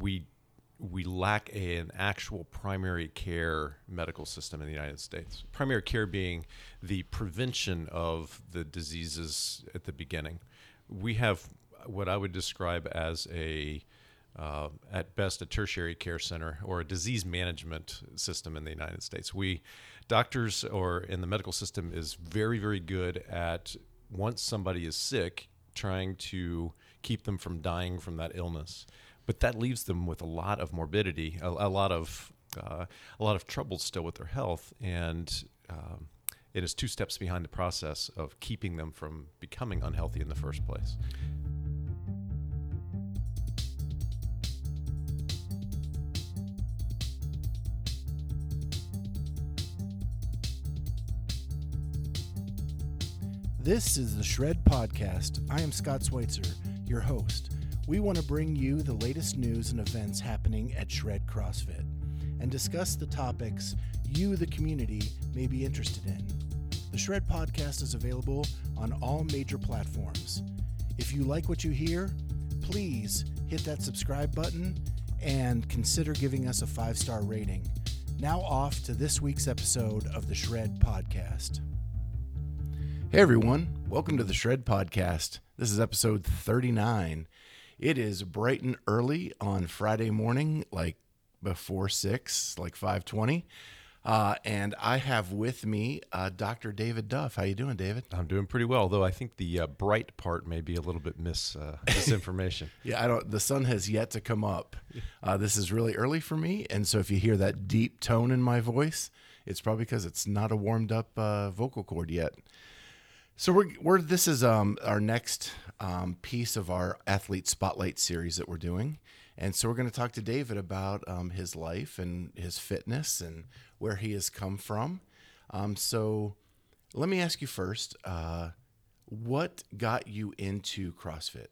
we we lack a, an actual primary care medical system in the United States. Primary care being the prevention of the diseases at the beginning. We have what I would describe as a uh, at best a tertiary care center or a disease management system in the United States. We doctors or in the medical system is very very good at once somebody is sick trying to keep them from dying from that illness but that leaves them with a lot of morbidity, a, a lot of uh, a lot of troubles still with their health, and um, it is two steps behind the process of keeping them from becoming unhealthy in the first place. This is the Shred Podcast. I am Scott Schweitzer, your host. We want to bring you the latest news and events happening at Shred CrossFit and discuss the topics you, the community, may be interested in. The Shred Podcast is available on all major platforms. If you like what you hear, please hit that subscribe button and consider giving us a five star rating. Now, off to this week's episode of the Shred Podcast. Hey everyone, welcome to the Shred Podcast. This is episode 39. It is bright and early on Friday morning, like before six, like five twenty. Uh, and I have with me uh, Dr. David Duff. How you doing, David? I'm doing pretty well, though I think the uh, bright part may be a little bit mis uh, misinformation. yeah, I don't. The sun has yet to come up. Uh, this is really early for me, and so if you hear that deep tone in my voice, it's probably because it's not a warmed up uh, vocal cord yet. So we're, we're this is um, our next um, piece of our athlete spotlight series that we're doing, and so we're going to talk to David about um, his life and his fitness and where he has come from. Um, so let me ask you first, uh, what got you into CrossFit?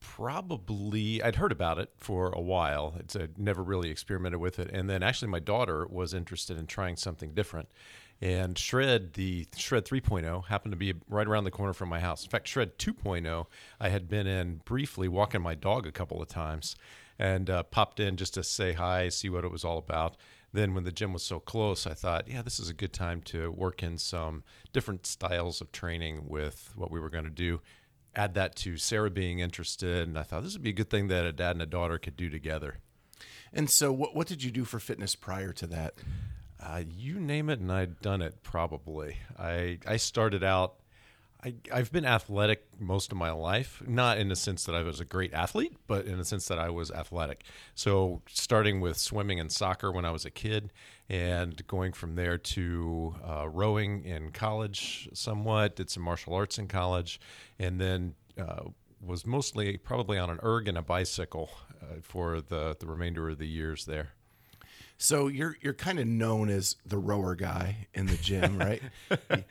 Probably, I'd heard about it for a while. It's a, never really experimented with it, and then actually my daughter was interested in trying something different and Shred, the Shred 3.0, happened to be right around the corner from my house. In fact, Shred 2.0, I had been in briefly walking my dog a couple of times and uh, popped in just to say hi, see what it was all about. Then, when the gym was so close, I thought, yeah, this is a good time to work in some different styles of training with what we were going to do. Add that to Sarah being interested, and I thought this would be a good thing that a dad and a daughter could do together. And so, what, what did you do for fitness prior to that? Uh, you name it, and I'd done it probably. I I started out. I, I've been athletic most of my life, not in the sense that I was a great athlete, but in the sense that I was athletic. So, starting with swimming and soccer when I was a kid, and going from there to uh, rowing in college somewhat, did some martial arts in college, and then uh, was mostly probably on an erg and a bicycle uh, for the, the remainder of the years there. So you're you're kind of known as the rower guy in the gym, right?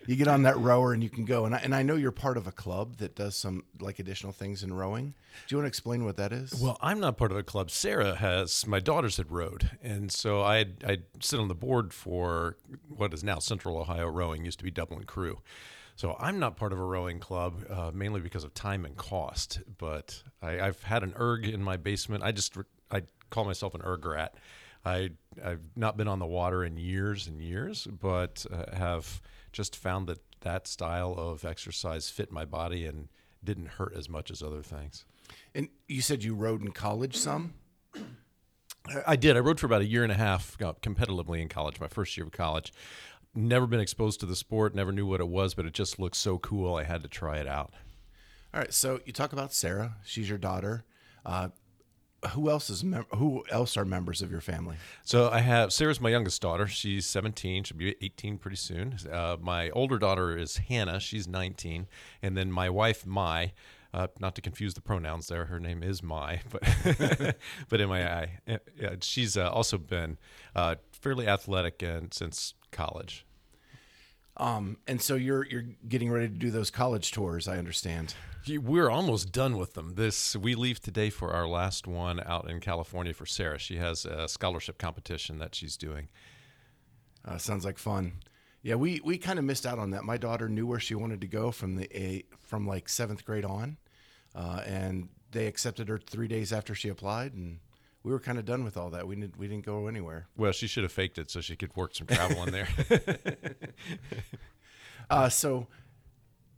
you, get on that rower and you can go. And I, and I know you're part of a club that does some like additional things in rowing. Do you want to explain what that is? Well, I'm not part of a club. Sarah has my daughters had rowed, and so I I sit on the board for what is now Central Ohio Rowing, used to be Dublin Crew. So I'm not part of a rowing club, uh, mainly because of time and cost. But I, have had an erg in my basement. I just I call myself an erg rat I I've not been on the water in years and years, but uh, have just found that that style of exercise fit my body and didn't hurt as much as other things. And you said you rowed in college some. I did. I rowed for about a year and a half competitively in college, my first year of college. Never been exposed to the sport, never knew what it was, but it just looked so cool. I had to try it out. All right. So you talk about Sarah. She's your daughter. Uh, who else is mem- who else are members of your family? So I have Sarah's my youngest daughter. She's 17. She'll be 18 pretty soon. Uh, my older daughter is Hannah. She's 19, and then my wife Mai. Uh, not to confuse the pronouns there, her name is Mai, but but in my eye, she's uh, also been uh, fairly athletic and since college. Um, and so you're you're getting ready to do those college tours, I understand. We're almost done with them. This we leave today for our last one out in California for Sarah. She has a scholarship competition that she's doing. Uh, sounds like fun. Yeah, we we kind of missed out on that. My daughter knew where she wanted to go from the a from like seventh grade on, uh, and they accepted her three days after she applied, and we were kind of done with all that. We didn't we didn't go anywhere. Well, she should have faked it so she could work some travel in there. Uh, so,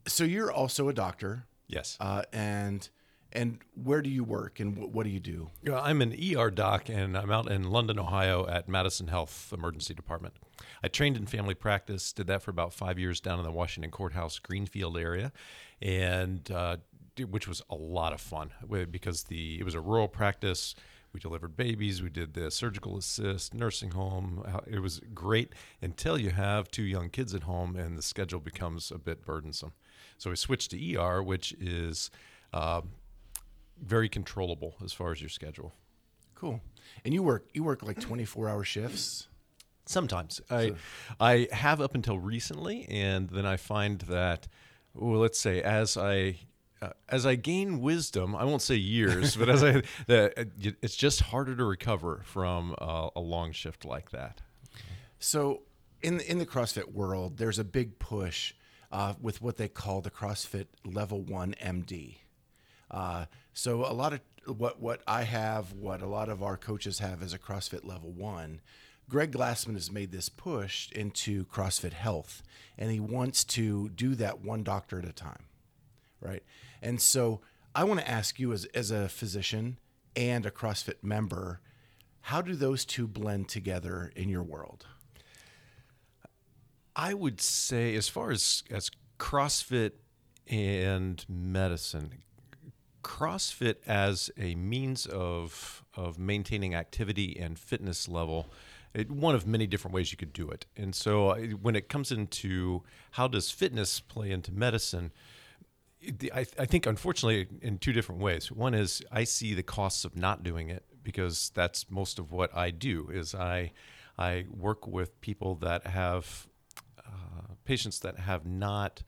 so you're also a doctor, yes. uh, and and where do you work and wh- what do you do? Yeah, I'm an ER doc, and I'm out in London, Ohio, at Madison Health Emergency Department. I trained in family practice, did that for about five years down in the Washington Court House Greenfield area, and uh, which was a lot of fun because the it was a rural practice. We delivered babies, we did the surgical assist, nursing home. Uh, It was great until you have two young kids at home, and the schedule becomes a bit burdensome. So we switched to ER, which is uh, very controllable as far as your schedule. Cool. And you work you work like 24 hour shifts. Sometimes I I have up until recently, and then I find that well, let's say as I uh, as I gain wisdom, I won't say years, but as I the, it's just harder to recover from uh, a long shift like that. So in the, in the CrossFit world, there's a big push uh, with what they call the CrossFit Level One MD. Uh, so a lot of what what I have, what a lot of our coaches have, is a CrossFit Level One. Greg Glassman has made this push into CrossFit Health, and he wants to do that one doctor at a time, right? And so I want to ask you, as as a physician and a CrossFit member, how do those two blend together in your world? I would say, as far as as CrossFit and medicine, CrossFit as a means of of maintaining activity and fitness level, it, one of many different ways you could do it. And so, uh, when it comes into how does fitness play into medicine, I, I think unfortunately in two different ways. One is I see the costs of not doing it because that's most of what I do. Is I I work with people that have uh, patients that have not.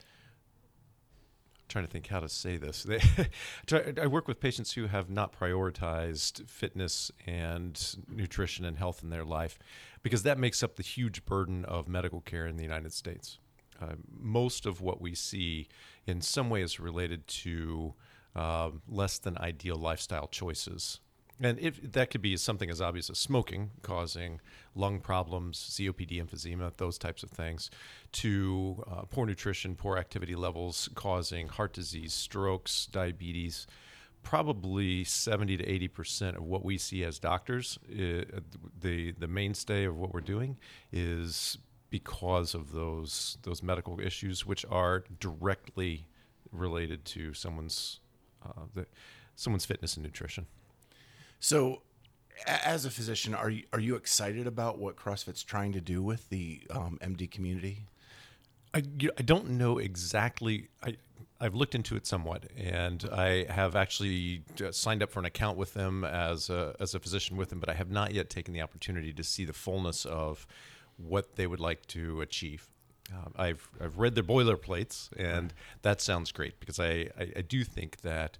Trying to think how to say this. They, I work with patients who have not prioritized fitness and nutrition and health in their life because that makes up the huge burden of medical care in the United States. Uh, most of what we see in some way is related to um, less than ideal lifestyle choices. And if that could be something as obvious as smoking, causing lung problems, COPD, emphysema, those types of things, to uh, poor nutrition, poor activity levels, causing heart disease, strokes, diabetes. Probably 70 to 80 percent of what we see as doctors, uh, the the mainstay of what we're doing, is because of those those medical issues, which are directly related to someone's uh, the, someone's fitness and nutrition. So, as a physician, are you are you excited about what CrossFit's trying to do with the um, MD community? I, I don't know exactly. I, I've looked into it somewhat, and I have actually uh, signed up for an account with them as a, as a physician with them, but I have not yet taken the opportunity to see the fullness of what they would like to achieve. Um, I've, I've read their boilerplates, and that sounds great because I, I, I do think that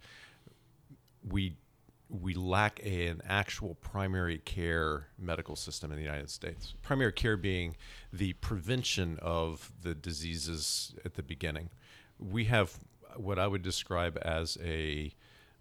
we we lack a, an actual primary care medical system in the United States. Primary care being the prevention of the diseases at the beginning. We have what I would describe as a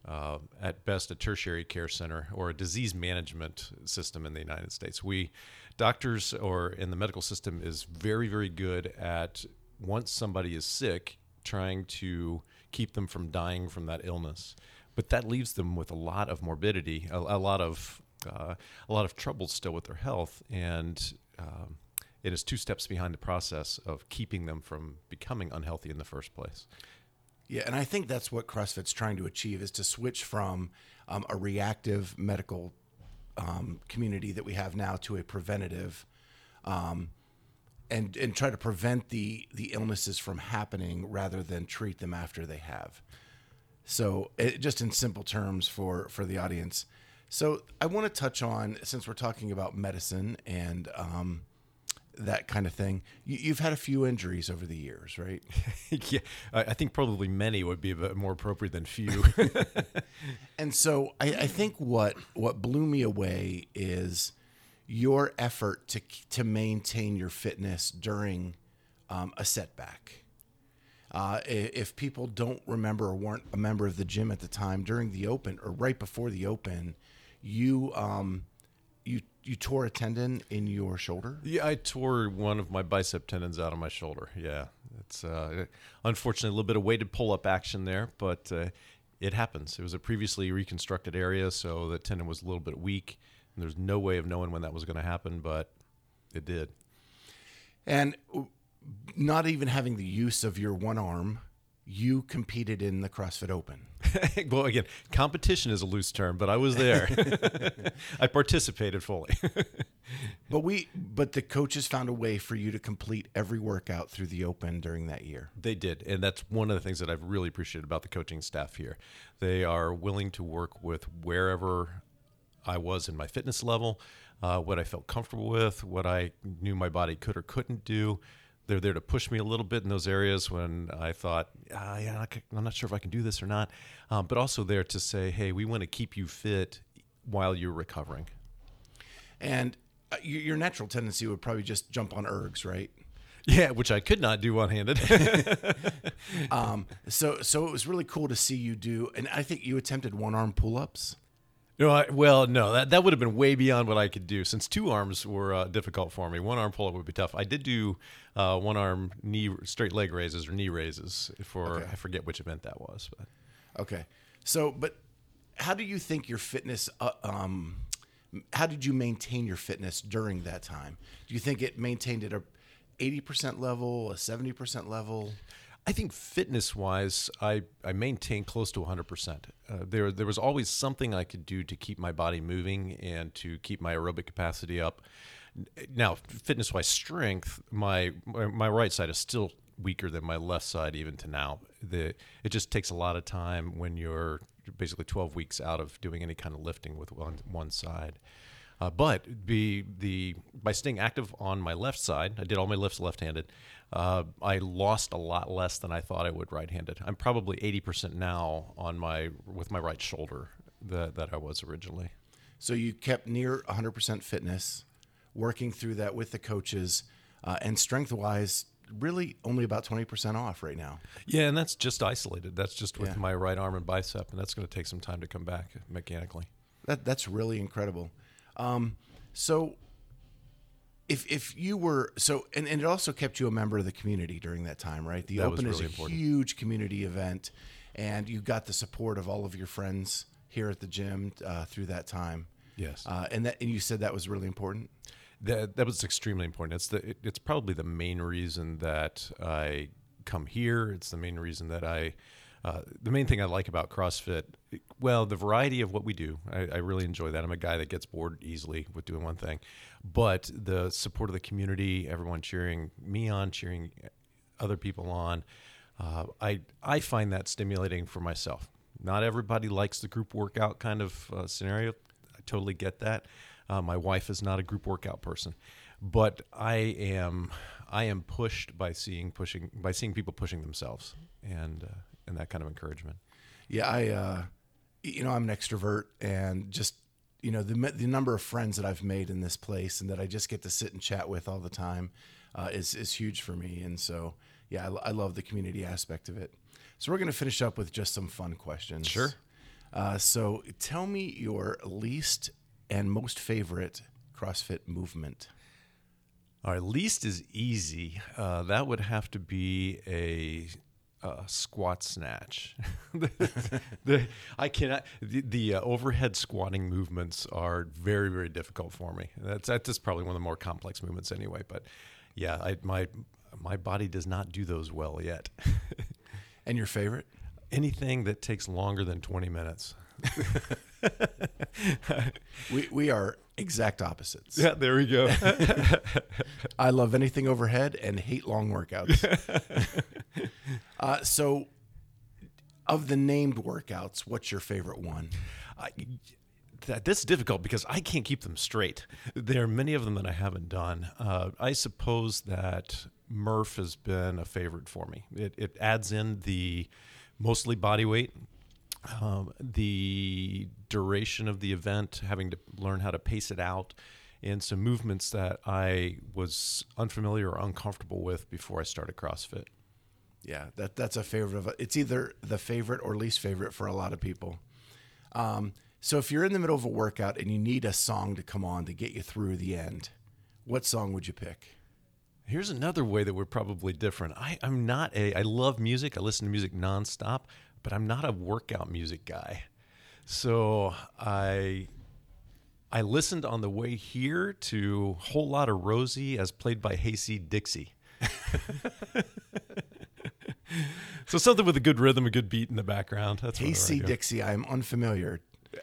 uh, at best a tertiary care center or a disease management system in the United States. We doctors or in the medical system is very very good at once somebody is sick trying to keep them from dying from that illness but that leaves them with a lot of morbidity, a, a lot of uh, a lot of troubles still with their health, and um, it is two steps behind the process of keeping them from becoming unhealthy in the first place. Yeah, and I think that's what CrossFit's trying to achieve is to switch from um, a reactive medical um, community that we have now to a preventative, um, and and try to prevent the the illnesses from happening rather than treat them after they have. So, it, just in simple terms for for the audience. So, I want to touch on since we're talking about medicine and um, that kind of thing. You, you've had a few injuries over the years, right? yeah, I, I think probably many would be a bit more appropriate than few. And so I, I think what what blew me away is your effort to to maintain your fitness during um, a setback. Uh, if people don't remember or weren't a member of the gym at the time during the open or right before the open, you um, you tore a tendon in your shoulder. Yeah, I tore one of my bicep tendons out of my shoulder. Yeah, it's uh, unfortunately a little bit of weighted pull-up action there, but uh, it happens. It was a previously reconstructed area, so the tendon was a little bit weak, and there's no way of knowing when that was going to happen, but it did. And not even having the use of your one arm, you competed in the CrossFit Open. well, again, competition is a loose term, but I was there. I participated fully. But we, but the coaches found a way for you to complete every workout through the Open during that year. They did, and that's one of the things that I've really appreciated about the coaching staff here. They are willing to work with wherever I was in my fitness level, uh, what I felt comfortable with, what I knew my body could or couldn't do. They're there to push me a little bit in those areas when I thought, ah, yeah, I'm not sure if I can do this or not. Um, but also there to say, hey, we want to keep you fit while you're recovering. And uh, your natural tendency would probably just jump on ergs, right? Yeah, which I could not do one handed. Um, so, so it was really cool to see you do. And I think you attempted one arm pull ups. No, I, well, no, that, that would have been way beyond what I could do. Since two arms were uh, difficult for me, one arm pull up would be tough. I did do uh, one arm knee straight leg raises or knee raises for Okay. I forget which event that was, but Okay. So, but how do you think your fitness, uh, um, how did you maintain your fitness during that time? Do you think it maintained at a 80% level, a 70% level? I think fitness wise, I, I maintained close to 100%. Uh, there, there was always something I could do to keep my body moving and to keep my aerobic capacity up. Now, fitness wise, strength, my, my, right side is still weaker than my left side even to now. The, it just takes a lot of time when you're basically 12 weeks out of doing any kind of lifting with one, one side. Uh, but be the by staying active on my left side, I did all my lifts left-handed. Uh, I lost a lot less than I thought I would right-handed. I'm probably 80% now on my with my right shoulder that that I was originally. So you kept near 100% fitness, working through that with the coaches, uh, and strength wise, really only about 20% off right now. Yeah, and that's just isolated. That's just with Yeah. my right arm and bicep, and that's going to take some time to come back mechanically. That that's really incredible. Um, so if if you were so and, and it also kept you a member of the community during that time, right? The That Open is a important. huge community event, and you got the support of all of your friends here at the gym uh, through that time. Yes. Uh, and that and you said that was really important. That that was extremely important. It's the it, it's probably the main reason that I come here. It's the main reason that I uh, the main thing I like about CrossFit. Well, the variety of what we do, I, I really enjoy that. I'm a guy that gets bored easily with doing one thing, but the support of the community, everyone cheering me on, cheering other people on. Uh, I I find that stimulating for myself. Not everybody likes the group workout kind of uh, scenario. I totally get that. Uh, my wife is not a group workout person, but I am. I am pushed by seeing pushing by seeing people pushing themselves and uh, and that kind of encouragement. Yeah, I, uh, you know, I'm an extrovert, and just you know the the number of friends that I've made in this place, and that I just get to sit and chat with all the time, uh, is is huge for me. And so, yeah, I, I love the community aspect of it. So we're gonna finish up with just some fun questions. Sure. Uh, so tell me your least and most favorite CrossFit movement. Our least is easy. Uh, that would have to be a, uh squat snatch. the, the- I cannot. The, the uh, overhead squatting movements are very, very difficult for me. That's that's probably one of the more complex movements anyway. But yeah, I, my my body does not do those well yet. And your favorite? Anything that takes longer than twenty minutes. We we are exact opposites. Yeah, there we go. I love anything overhead and hate long workouts. uh, so, of the named workouts, what's your favorite one? I, that, that's difficult because I can't keep them straight. There are many of them that I haven't done. Uh, I suppose that Murph has been a favorite for me. It, it adds in the mostly body weight, um, the duration of the event, having to learn how to pace it out, and some movements that I was unfamiliar or uncomfortable with before I started CrossFit. Yeah, that that's a favorite of it's either the favorite or least favorite for a lot of people. Um, so if you're in the middle of a workout and you need a song to come on to get you through the end, what song would you pick? Here's another way that we're probably different. I, I'm not a. I love music. I listen to music nonstop, but I'm not a workout music guy. So I I listened on the way here to Whole Lot of Rosie as played by Hayseed Dixie. so something with a good rhythm, a good beat in the background. That's Casey. Dixie. I am unfamiliar.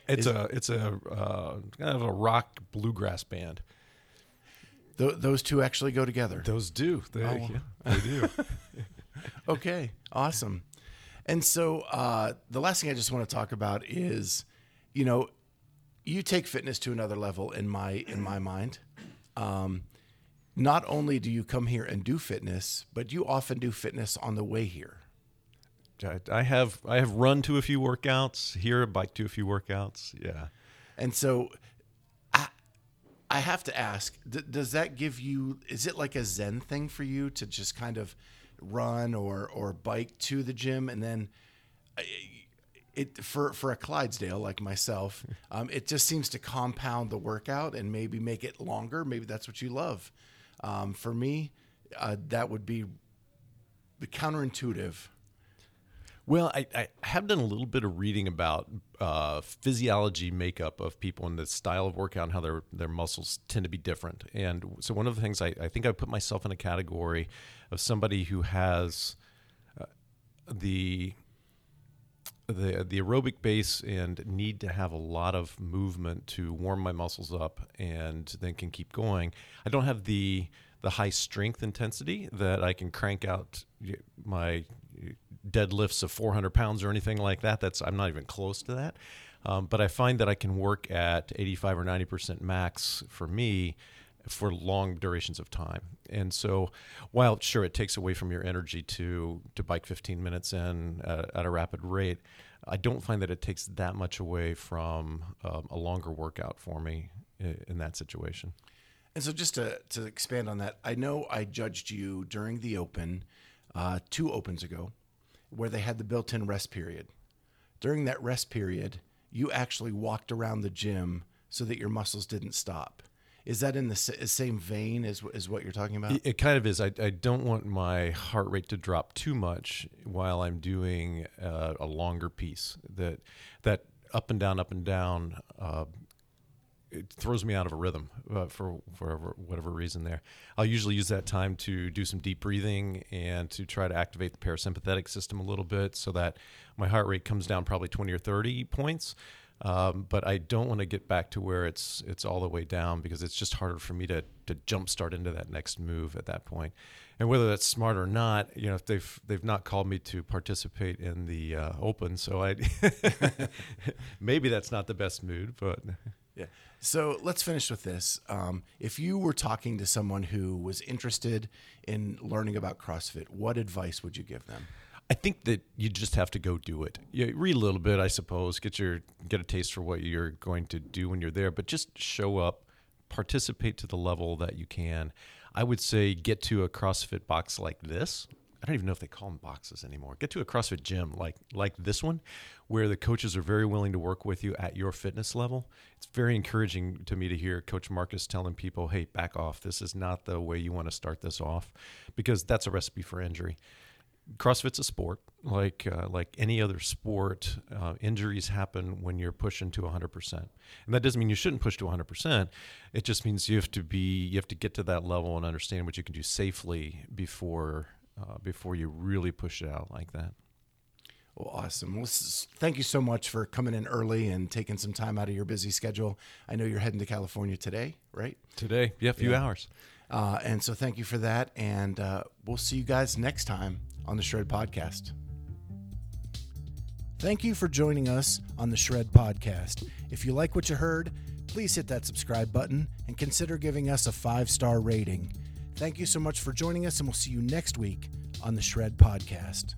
It's a it's a uh, kind of a rock bluegrass band. Th- those two actually go together. Those do. They, Oh. yeah, they do. Okay, awesome. And so uh, the last thing I just want to talk about is, you know, you take fitness to another level in my in my mind. Um, not only do you come here and do fitness, but you often do fitness on the way here. I, have I have run to a few workouts here, bike to a few workouts. Yeah. And so I, I have to ask, does that give you, is it like a Zen thing for you to just kind of run or, or bike to the gym and then it, for, for a Clydesdale like myself, um, it just seems to compound the workout and maybe make it longer. Maybe that's what you love. Um, for me, uh, that would be counterintuitive. Well, I, I have done a little bit of reading about uh, physiology makeup of people and the style of workout and how their their muscles tend to be different. And so one of the things I, I think I put myself in a category of somebody who has uh, the the the aerobic base and need to have a lot of movement to warm my muscles up and then can keep going. I don't have the the high strength intensity that I can crank out my deadlifts of 400 pounds or anything like that. That's I'm not even close to that. Um, but I find that I can work at 85 or 90 percent max for me for long durations of time. And so, while sure it takes away from your energy to to bike 15 minutes in at, at a rapid rate, I don't find that it takes that much away from um, a longer workout for me in, in that situation. And so, just to, to expand on that, I know I judged you during the open, uh, two opens ago, where they had the built in rest period. During that rest period, you actually walked around the gym so that your muscles didn't stop. Is that in the same vein as, as what you're talking about? It, kind of is. I, I don't want my heart rate to drop too much while I'm doing uh, a longer piece. That that up and down, up and down, uh, it throws me out of a rhythm uh, for for whatever reason. There, I'll usually use that time to do some deep breathing and to try to activate the parasympathetic system a little bit, so that my heart rate comes down probably 20 or 30 points. Um, but I don't want to get back to where it's it's all the way down because it's just harder for me to to jumpstart into that next move at that point. And whether that's smart or not, you know, if they've they've not called me to participate in the uh, open, so I maybe that's not the best mood, but Yeah. So let's finish with this. Um, if you were talking to someone who was interested in learning about CrossFit, what advice would you give them? I think that you just have to go do it. You read a little bit, I suppose, get your get a taste for what you're going to do when you're there, but just show up, participate to the level that you can. I would say get to a CrossFit box like this. I don't even know if they call them boxes anymore. Get to a CrossFit gym like like this one, where the coaches are very willing to work with you at your fitness level. It's very encouraging to me to hear Coach Marcus telling people, "Hey, back off. This is not the way you want to start this off," because that's a recipe for injury. CrossFit's a sport, like uh, like any other sport. Uh, injuries happen when you're pushing to 100%, and that doesn't mean you shouldn't push to 100%. It just means you have to be you have to get to that level and understand what you can do safely before uh, before you really push it out like that. Well, awesome. Well, thank you so much for coming in early and taking some time out of your busy schedule. I know you're heading to California today, right? Today, yeah, a few Yeah. hours. Uh, and so thank you for that. And uh, we'll see you guys next time on the Shred Podcast. Thank you for joining us on the Shred Podcast. If you like what you heard, please hit that subscribe button and consider giving us a five star rating. Thank you so much for joining us, and we'll see you next week on the Shred Podcast.